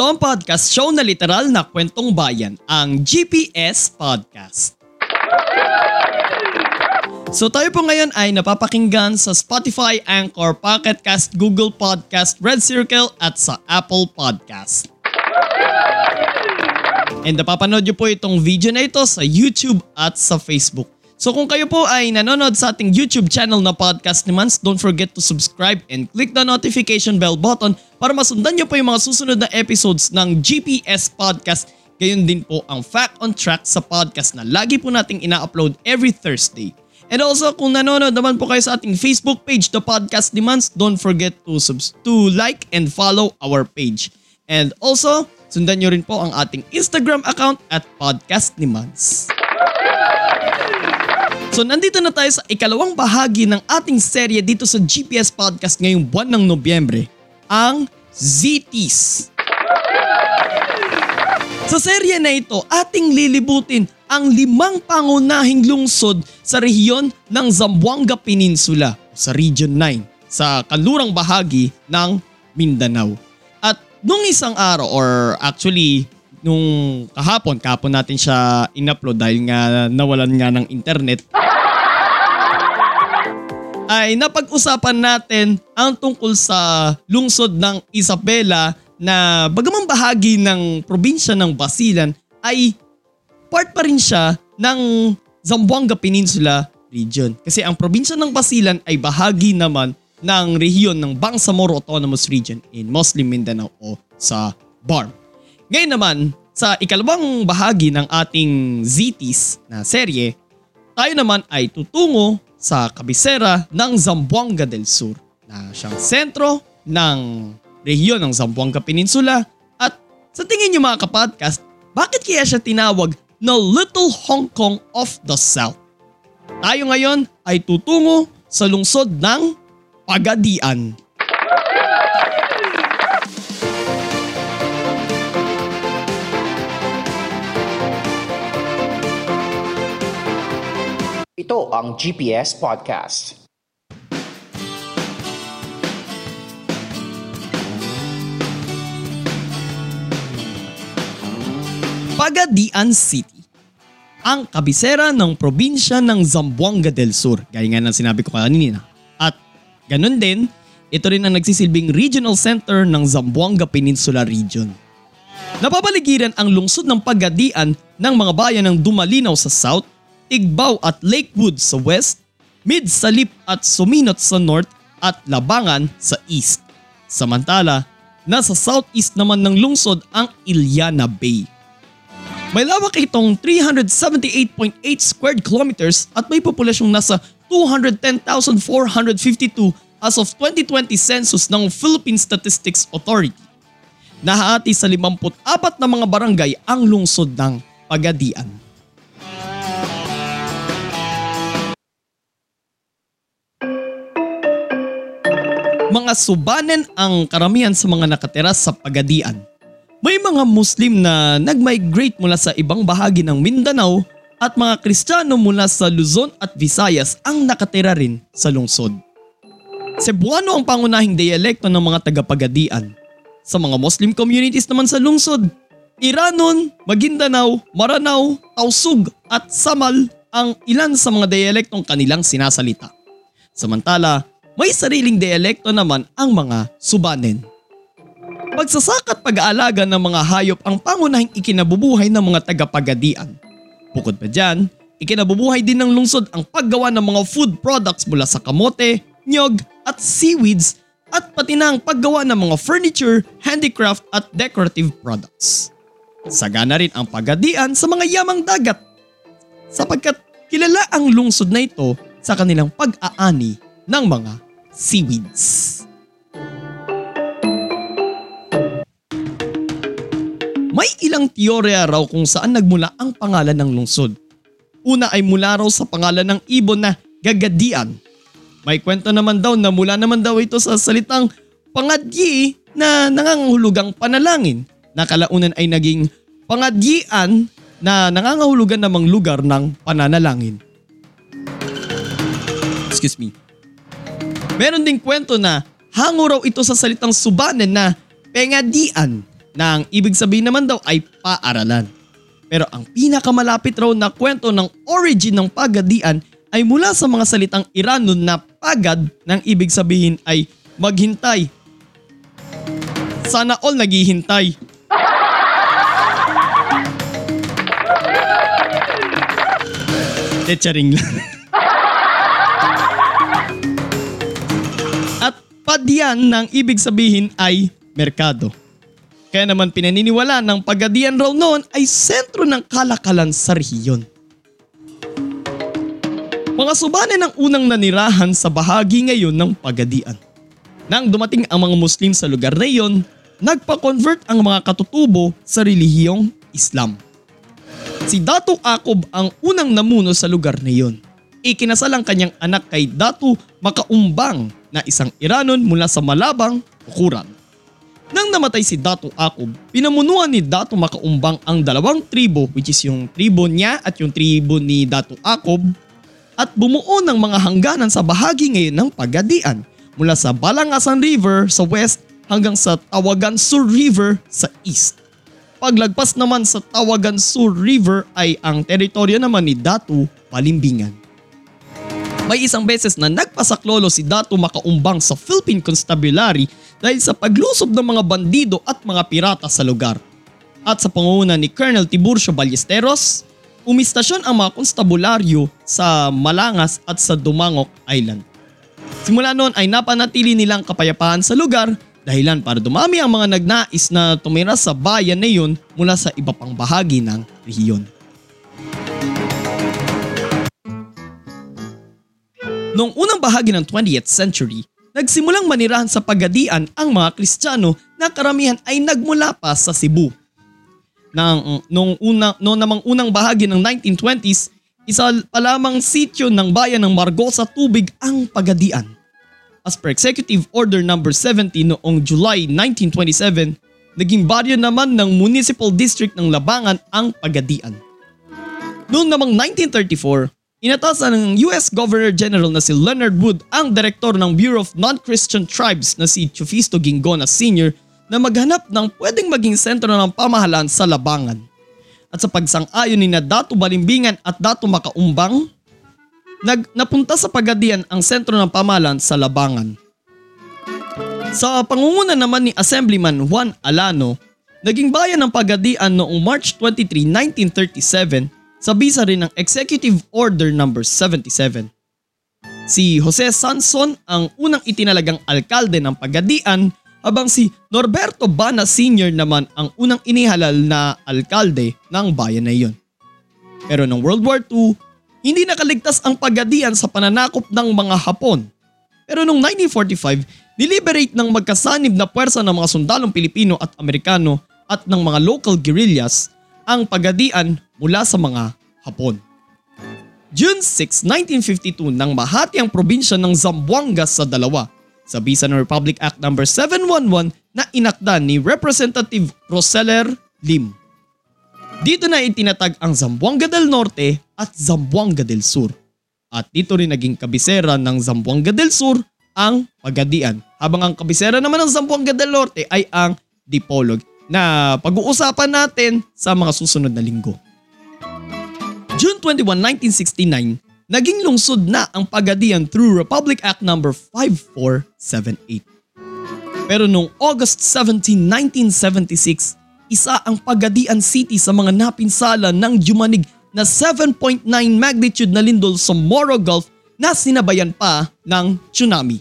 Ito ang podcast show na literal na kwentong bayan, ang GPS Podcast. So tayo po ngayon ay napapakinggan sa Spotify, Anchor, Pocket Cast, Google Podcast, Red Circle at sa Apple Podcast. And napapanood nyo po itong video na ito sa YouTube at sa Facebook. So kung kayo po ay nanonood sa ating YouTube channel na Podcast ni Mans, don't forget to subscribe and click the notification bell button para masundan nyo po yung mga susunod na episodes ng GPS Podcast. Gayon din po ang Fact on Track sa podcast na lagi po nating ina-upload every Thursday. And also kung nanonood naman po kayo sa ating Facebook page, The Podcast Demands, don't forget to, subs- to like and follow our page. And also, sundan nyo rin po ang ating Instagram account at Podcast Demands. So nandito na tayo sa ikalawang bahagi ng ating serye dito sa GPS Podcast ngayong buwan ng Nobyembre, ang ZTs. Sa serye na ito, ating lilibutin ang limang pangunahing lungsod sa rehiyon ng Zamboanga Peninsula sa Region 9 sa kanlurang bahagi ng Mindanao. At nung isang araw or actually nung kahapon, kahapon natin siya in-upload dahil nga nawalan nga ng internet, ay napag-usapan natin ang tungkol sa lungsod ng Isabela na bagamang bahagi ng probinsya ng Basilan ay part pa rin siya ng Zamboanga Peninsula region. Kasi ang probinsya ng Basilan ay bahagi naman ng rehiyon ng Bangsamoro Autonomous Region in Muslim Mindanao o sa BARM. Ngayon naman, sa ikalawang bahagi ng ating ZTs na serye, tayo naman ay tutungo sa kabisera ng Zamboanga del Sur na siyang sentro ng rehiyon ng Zamboanga Peninsula at sa tingin niyo mga kapodcast, bakit kaya siya tinawag na Little Hong Kong of the South? Tayo ngayon ay tutungo sa lungsod ng Pagadian. Ito ang GPS Podcast. Pagadian City. Ang kabisera ng probinsya ng Zamboanga del Sur, gaya nga ng sinabi ko kanina. At ganun din, ito rin ang nagsisilbing regional center ng Zamboanga Peninsula Region. Napapaligiran ang lungsod ng Pagadian ng mga bayan ng Dumalinaw sa south, Igbaw at Lakewood sa west, Mid-Salip at Suminot sa north at Labangan sa east. Samantala, nasa southeast naman ng lungsod ang Iliana Bay. May lawak itong 378.8 square kilometers at may populasyong nasa 210,452 as of 2020 census ng Philippine Statistics Authority. Nahati sa 54 na mga barangay ang lungsod ng Pagadian. Mga subanen ang karamihan sa mga nakatira sa Pagadian. May mga Muslim na nag-migrate mula sa ibang bahagi ng Mindanao at mga Kristiyano mula sa Luzon at Visayas ang nakatira rin sa lungsod. Cebuano ang pangunahing dialekto ng mga taga-Pagadian. Sa mga Muslim communities naman sa lungsod, Iranon, Maguindanao, Maranao, Tausug at Samal ang ilan sa mga dialektong kanilang sinasalita. Samantala, may sariling dialekto naman ang mga Subanen. Pagsasakat pag-aalaga ng mga hayop ang pangunahing ikinabubuhay ng mga taga-Pagadian. Bukod pa dyan, ikinabubuhay din ng lungsod ang paggawa ng mga food products mula sa kamote, nyog at seaweeds at pati na ang paggawa ng mga furniture, handicraft at decorative products. Sagana rin ang pagadian sa mga yamang dagat sapagkat kilala ang lungsod na ito sa kanilang pag-aani ng mga seaweeds. may ilang teorya raw kung saan nagmula ang pangalan ng lungsod. Una ay mula raw sa pangalan ng ibon na Gagadian. May kwento naman daw na mula naman daw ito sa salitang pangadyi na nangangahulugang panalangin na kalaunan ay naging pangadyian na nangangahulugan namang lugar ng pananalangin. Excuse me. Meron ding kwento na hango raw ito sa salitang subanen na pengadian na ang ibig sabihin naman daw ay paaralan. Pero ang pinakamalapit raw na kwento ng origin ng pagadian ay mula sa mga salitang Irano na pagad nang ibig sabihin ay maghintay. Sana all naghihintay. Tetcharing lang. At padyan ng ibig sabihin ay merkado. Kaya naman pinaniniwala ng pagadian raw noon ay sentro ng kalakalan sa rehiyon. Mga subanen ang unang nanirahan sa bahagi ngayon ng pagadian. Nang dumating ang mga Muslim sa lugar na iyon, nagpa-convert ang mga katutubo sa relihiyong Islam. Si Datu Akob ang unang namuno sa lugar na iyon. Ikinasal ang kanyang anak kay Datu Makaumbang na isang Iranon mula sa Malabang, Ukuran. Nang namatay si Datu Akob, pinamunuan ni Datu Makaumbang ang dalawang tribo which is yung tribo niya at yung tribo ni Datu Akob at bumuo ng mga hangganan sa bahagi ngayon ng Pagadian mula sa Balangasan River sa west hanggang sa Tawagan Sur River sa east. Paglagpas naman sa Tawagan Sur River ay ang teritoryo naman ni Datu Palimbingan. May isang beses na nagpasaklolo si Datu Makaumbang sa Philippine Constabulary dahil sa paglusob ng mga bandido at mga pirata sa lugar. At sa pangunguna ni Colonel Tiburcio Ballesteros, umistasyon ang mga konstabularyo sa Malangas at sa Dumangok Island. Simula noon ay napanatili nilang kapayapaan sa lugar dahilan para dumami ang mga nagnais na tumira sa bayan na iyon mula sa iba pang bahagi ng rehiyon. Noong unang bahagi ng 20th century, nagsimulang manirahan sa Pagadian ang mga Kristiyano na karamihan ay nagmula pa sa Cebu. Nang, noong una, noong namang unang bahagi ng 1920s, isa pa lamang sityo ng bayan ng Margo sa tubig ang Pagadian. As per Executive Order No. 70 noong July 1927, naging baryo naman ng Municipal District ng Labangan ang Pagadian. Noong namang 1934, Inatasan ng US Governor General na si Leonard Wood ang direktor ng Bureau of Non-Christian Tribes na si Chufisto Gingona Sr. na maghanap ng pwedeng maging sentro ng pamahalaan sa Labangan. At sa pagsang-ayon ni na Dato Balimbingan at Dato Makaumbang, nag napunta sa Pagadian ang sentro ng pamahalaan sa Labangan. Sa pangunguna naman ni Assemblyman Juan Alano, naging bayan ng Pagadian noong March 23, 1937 sa bisa rin ng Executive Order No. 77. Si Jose Sanson ang unang itinalagang alkalde ng Pagadian habang si Norberto Bana Sr. naman ang unang inihalal na alkalde ng bayan na iyon. Pero noong World War II, hindi nakaligtas ang Pagadian sa pananakop ng mga Hapon. Pero noong 1945, niliberate ng magkasanib na puwersa ng mga sundalong Pilipino at Amerikano at ng mga local guerrillas ang Pagadian mula sa mga Hapon. June 6, 1952 nang mahati ang probinsya ng Zamboanga sa dalawa sa bisa ng Republic Act No. 711 na inakda ni Representative Roseller Lim. Dito na itinatag ang Zamboanga del Norte at Zamboanga del Sur. At dito rin naging kabisera ng Zamboanga del Sur ang Pagadian habang ang kabisera naman ng Zamboanga del Norte ay ang Dipolog na pag-uusapan natin sa mga susunod na linggo. June 21, 1969, naging lungsod na ang Pagadian through Republic Act No. 5478. Pero noong August 17, 1976, isa ang Pagadian City sa mga napinsala ng jumanig na 7.9 magnitude na lindol sa Moro Gulf na sinabayan pa ng tsunami.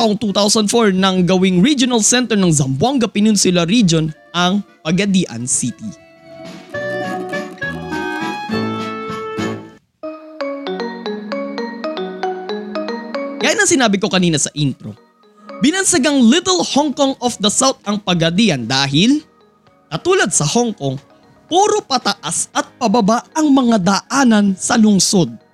Taong 2004 nang gawing regional center ng Zamboanga Peninsula Region ang Pagadian City. Gaya ng sinabi ko kanina sa intro, binansagang Little Hong Kong of the South ang Pagadian dahil Katulad sa Hong Kong, puro pataas at pababa ang mga daanan sa lungsod.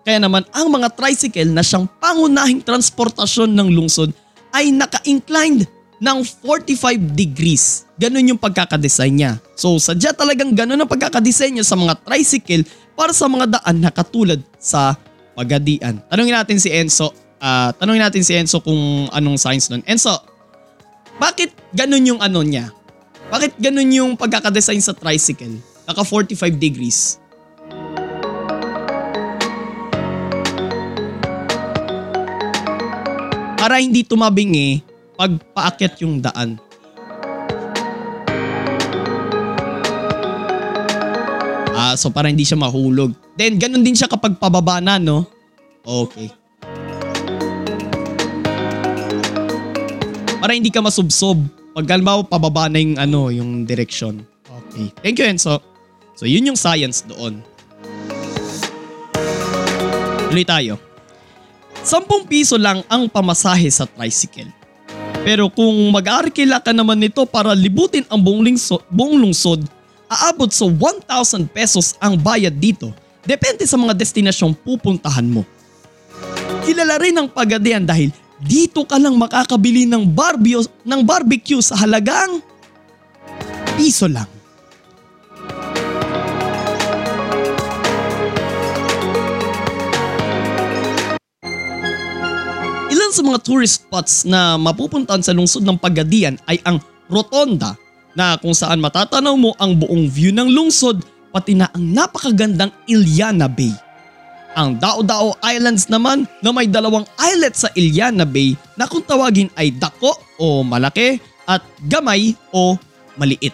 Kaya naman ang mga tricycle na siyang pangunahing transportasyon ng lungsod ay naka-inclined ng 45 degrees. Ganun yung pagkakadesign niya. So sadya talagang ganun ang pagkakadesign niya sa mga tricycle para sa mga daan na katulad sa Pagadian. Tanungin natin si Enzo. ah tanungin natin si Enzo kung anong science nun. Enzo, bakit ganun yung ano niya? Bakit ganun yung pagkakadesign sa tricycle? Naka 45 degrees. Para hindi tumabingi pag paakyat yung daan. Ah, so para hindi siya mahulog. Then ganun din siya kapag pababa na, no? Okay. Para hindi ka masubsob. Pag halimbawa pababa na yung ano, yung direction. Okay. Thank you, Enzo. So yun yung science doon. Tuloy tayo. 10 piso lang ang pamasahe sa tricycle. Pero kung mag-aarkila ka naman nito para libutin ang buong, lingso, buong lungsod, aabot sa 1,000 pesos ang bayad dito. Depende sa mga destinasyong pupuntahan mo. Kilala rin ang Pagadian dahil dito ka lang makakabili ng, barbio, ng barbecue sa halagang piso lang. Sa mga tourist spots na mapupuntahan sa lungsod ng Pagadian ay ang Rotonda na kung saan matatanaw mo ang buong view ng lungsod pati na ang napakagandang Iliana Bay. Ang Dao-Dao Islands naman na may dalawang islet sa Iliana Bay na kung tawagin ay Dako o Malaki at Gamay o Maliit.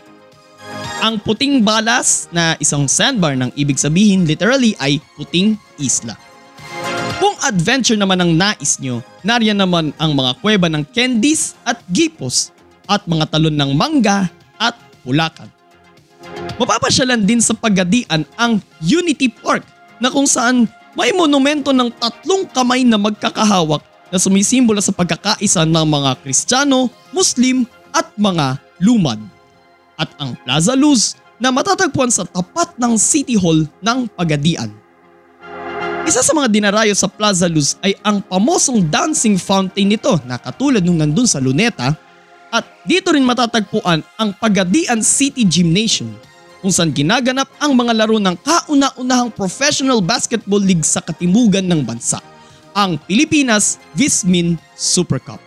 Ang puting balas na isang sandbar ng ibig sabihin literally ay puting isla. Adventure naman ang nais nyo, nariyan naman ang mga kuweba ng candies at gipos at mga talon ng mangga at pulakan. Mapapasyalan din sa Pagadian ang Unity Park na kung saan may monumento ng tatlong kamay na magkakahawak na sumisimbolo sa pagkakaisa ng mga Kristiyano, Muslim at mga lumad. At ang Plaza Luz na matatagpuan sa tapat ng City Hall ng Pagadian. Isa sa mga dinarayo sa Plaza Luz ay ang pamosong dancing fountain nito na katulad nung nandun sa Luneta at dito rin matatagpuan ang Pagadian City Gymnasium kung saan ginaganap ang mga laro ng kauna-unahang professional basketball league sa katimugan ng bansa, ang Pilipinas Vismin Super Cup.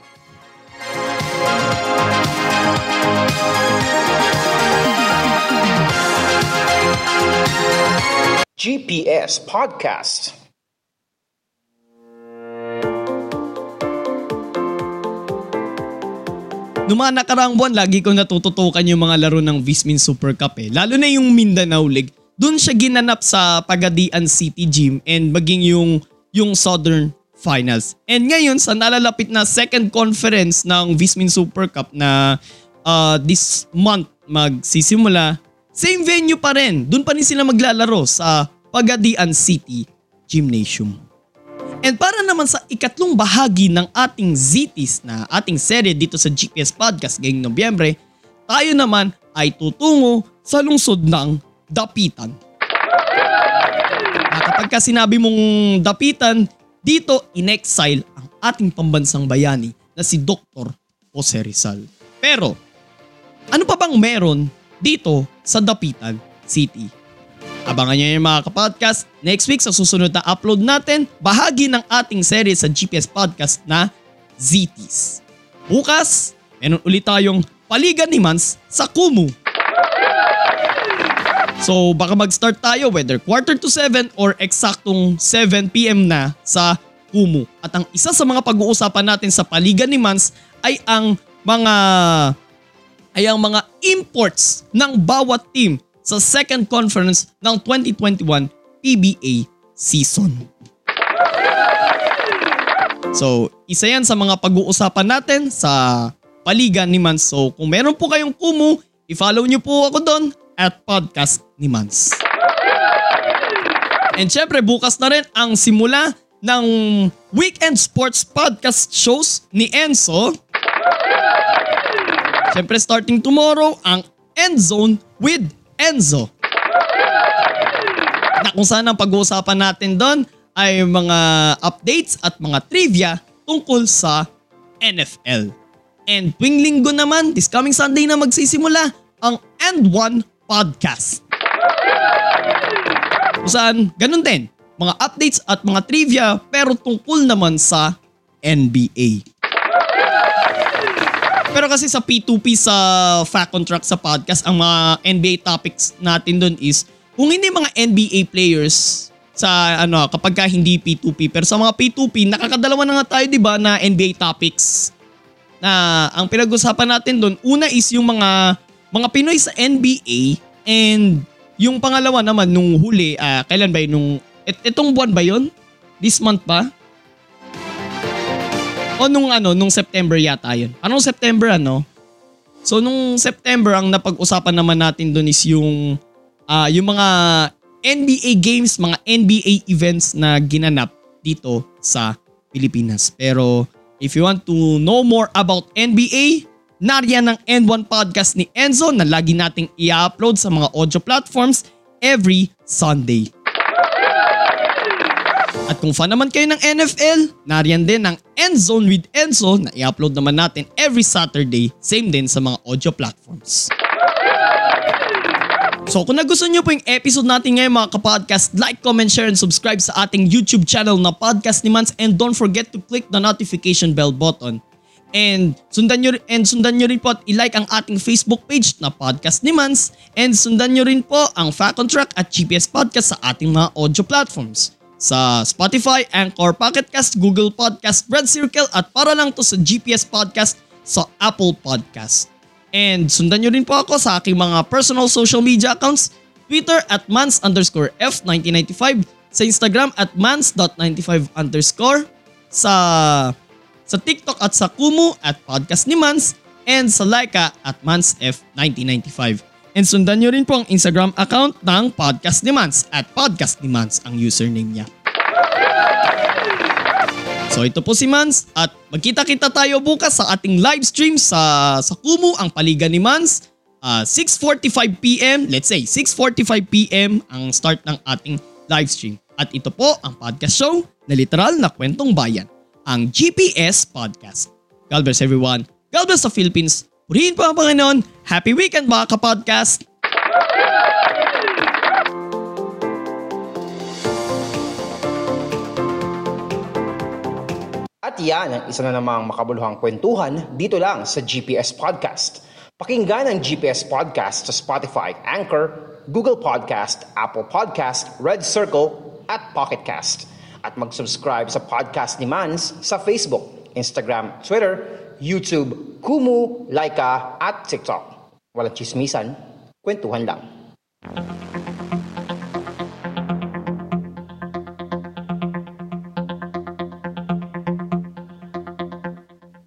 GPS Podcast. Noong mga nakaraang buwan, lagi ko natututukan yung mga laro ng Vismin Super Cup eh. Lalo na yung Mindanao League. Doon siya ginanap sa Pagadian City Gym and maging yung, yung Southern Finals. And ngayon sa nalalapit na second conference ng Vismin Super Cup na uh, this month magsisimula, same venue pa rin. Doon pa rin sila maglalaro sa Pagadian City Gymnasium. And para naman sa ikatlong bahagi ng ating ZTs na ating serye dito sa GPS Podcast ngayong Nobyembre, tayo naman ay tutungo sa lungsod ng Dapitan. Na kapag ka sinabi mong Dapitan, dito in-exile ang ating pambansang bayani na si Dr. Jose Rizal. Pero, ano pa bang meron dito sa Dapitan City? Abangan nyo yung mga kapodcast next week sa susunod na upload natin, bahagi ng ating series sa GPS Podcast na ZTs. Bukas, meron ulit tayong paligan ni Mans sa Kumu. So baka mag-start tayo whether quarter to 7 or eksaktong 7pm na sa Kumu. At ang isa sa mga pag-uusapan natin sa paligan ni Mans ay ang mga ay ang mga imports ng bawat team sa second conference ng 2021 PBA season. So, isa yan sa mga pag-uusapan natin sa paligan ni Mans. So, kung meron po kayong kumu, i-follow nyo po ako doon at podcast ni Mans. And syempre, bukas na rin ang simula ng Weekend Sports Podcast shows ni Enzo. Syempre, starting tomorrow, ang Endzone with Enzo. Na kung saan ang pag-uusapan natin doon ay mga updates at mga trivia tungkol sa NFL. And tuwing linggo naman, this coming Sunday na magsisimula ang End One Podcast. Kung saan, ganun din, mga updates at mga trivia pero tungkol naman sa NBA. Pero kasi sa P2P sa Fact on Track sa podcast, ang mga NBA topics natin doon is kung hindi mga NBA players sa ano kapag ka hindi P2P pero sa mga P2P nakakadalawa na nga tayo 'di ba na NBA topics na ang pinag-usapan natin doon una is yung mga mga Pinoy sa NBA and yung pangalawa naman nung huli ah, kailan ba yun nung et, etong buwan ba yun? This month ba? O nung ano, nung September yata yun. Anong September ano? So nung September ang napag-usapan naman natin doon is yung ah, yung mga NBA games, mga NBA events na ginanap dito sa Pilipinas. Pero if you want to know more about NBA, nariyan ang N1 podcast ni Enzo na lagi nating i-upload sa mga audio platforms every Sunday. At kung fan naman kayo ng NFL, nariyan din ang Endzone with Enzo na i-upload naman natin every Saturday, same din sa mga audio platforms. So kung nagustuhan nyo po yung episode natin ngayon mga kapodcast, like, comment, share, and subscribe sa ating YouTube channel na Podcast ni Mans and don't forget to click the notification bell button. And sundan nyo, and sundan nyo rin po at i-like ang ating Facebook page na Podcast ni Mans and sundan nyo rin po ang Fact on Track at GPS Podcast sa ating mga audio platforms sa Spotify, Anchor, Pocketcast, Google Podcast, Red Circle at para lang to sa GPS Podcast sa Apple Podcast. And sundan nyo rin po ako sa aking mga personal social media accounts, Twitter at mans underscore F1995, sa Instagram at mans.95 underscore, sa, sa TikTok at sa Kumu at Podcast ni Mans, and sa Laika at mansf1995. And sundan nyo rin po ang Instagram account ng Podcast ni Mans at Podcast ni Mans ang username niya. So ito po si Mans at magkita-kita tayo bukas sa ating live stream sa sa Kumu ang Paliga ni Mans. Uh, 6.45 p.m. Let's say 6.45 p.m. ang start ng ating live stream. At ito po ang podcast show na literal na kwentong bayan. Ang GPS Podcast. God bless everyone. God bless the Philippines. Purihin po ang Panginoon. Happy weekend mga kapodcast. At yan ang isa na namang makabuluhang kwentuhan dito lang sa GPS Podcast. Pakinggan ang GPS Podcast sa Spotify, Anchor, Google Podcast, Apple Podcast, Red Circle, at Pocket Cast. At mag-subscribe sa podcast ni Mans sa Facebook, Instagram, Twitter, YouTube, Kumu, Laika, at TikTok. Walang chismisan, kwentuhan lang.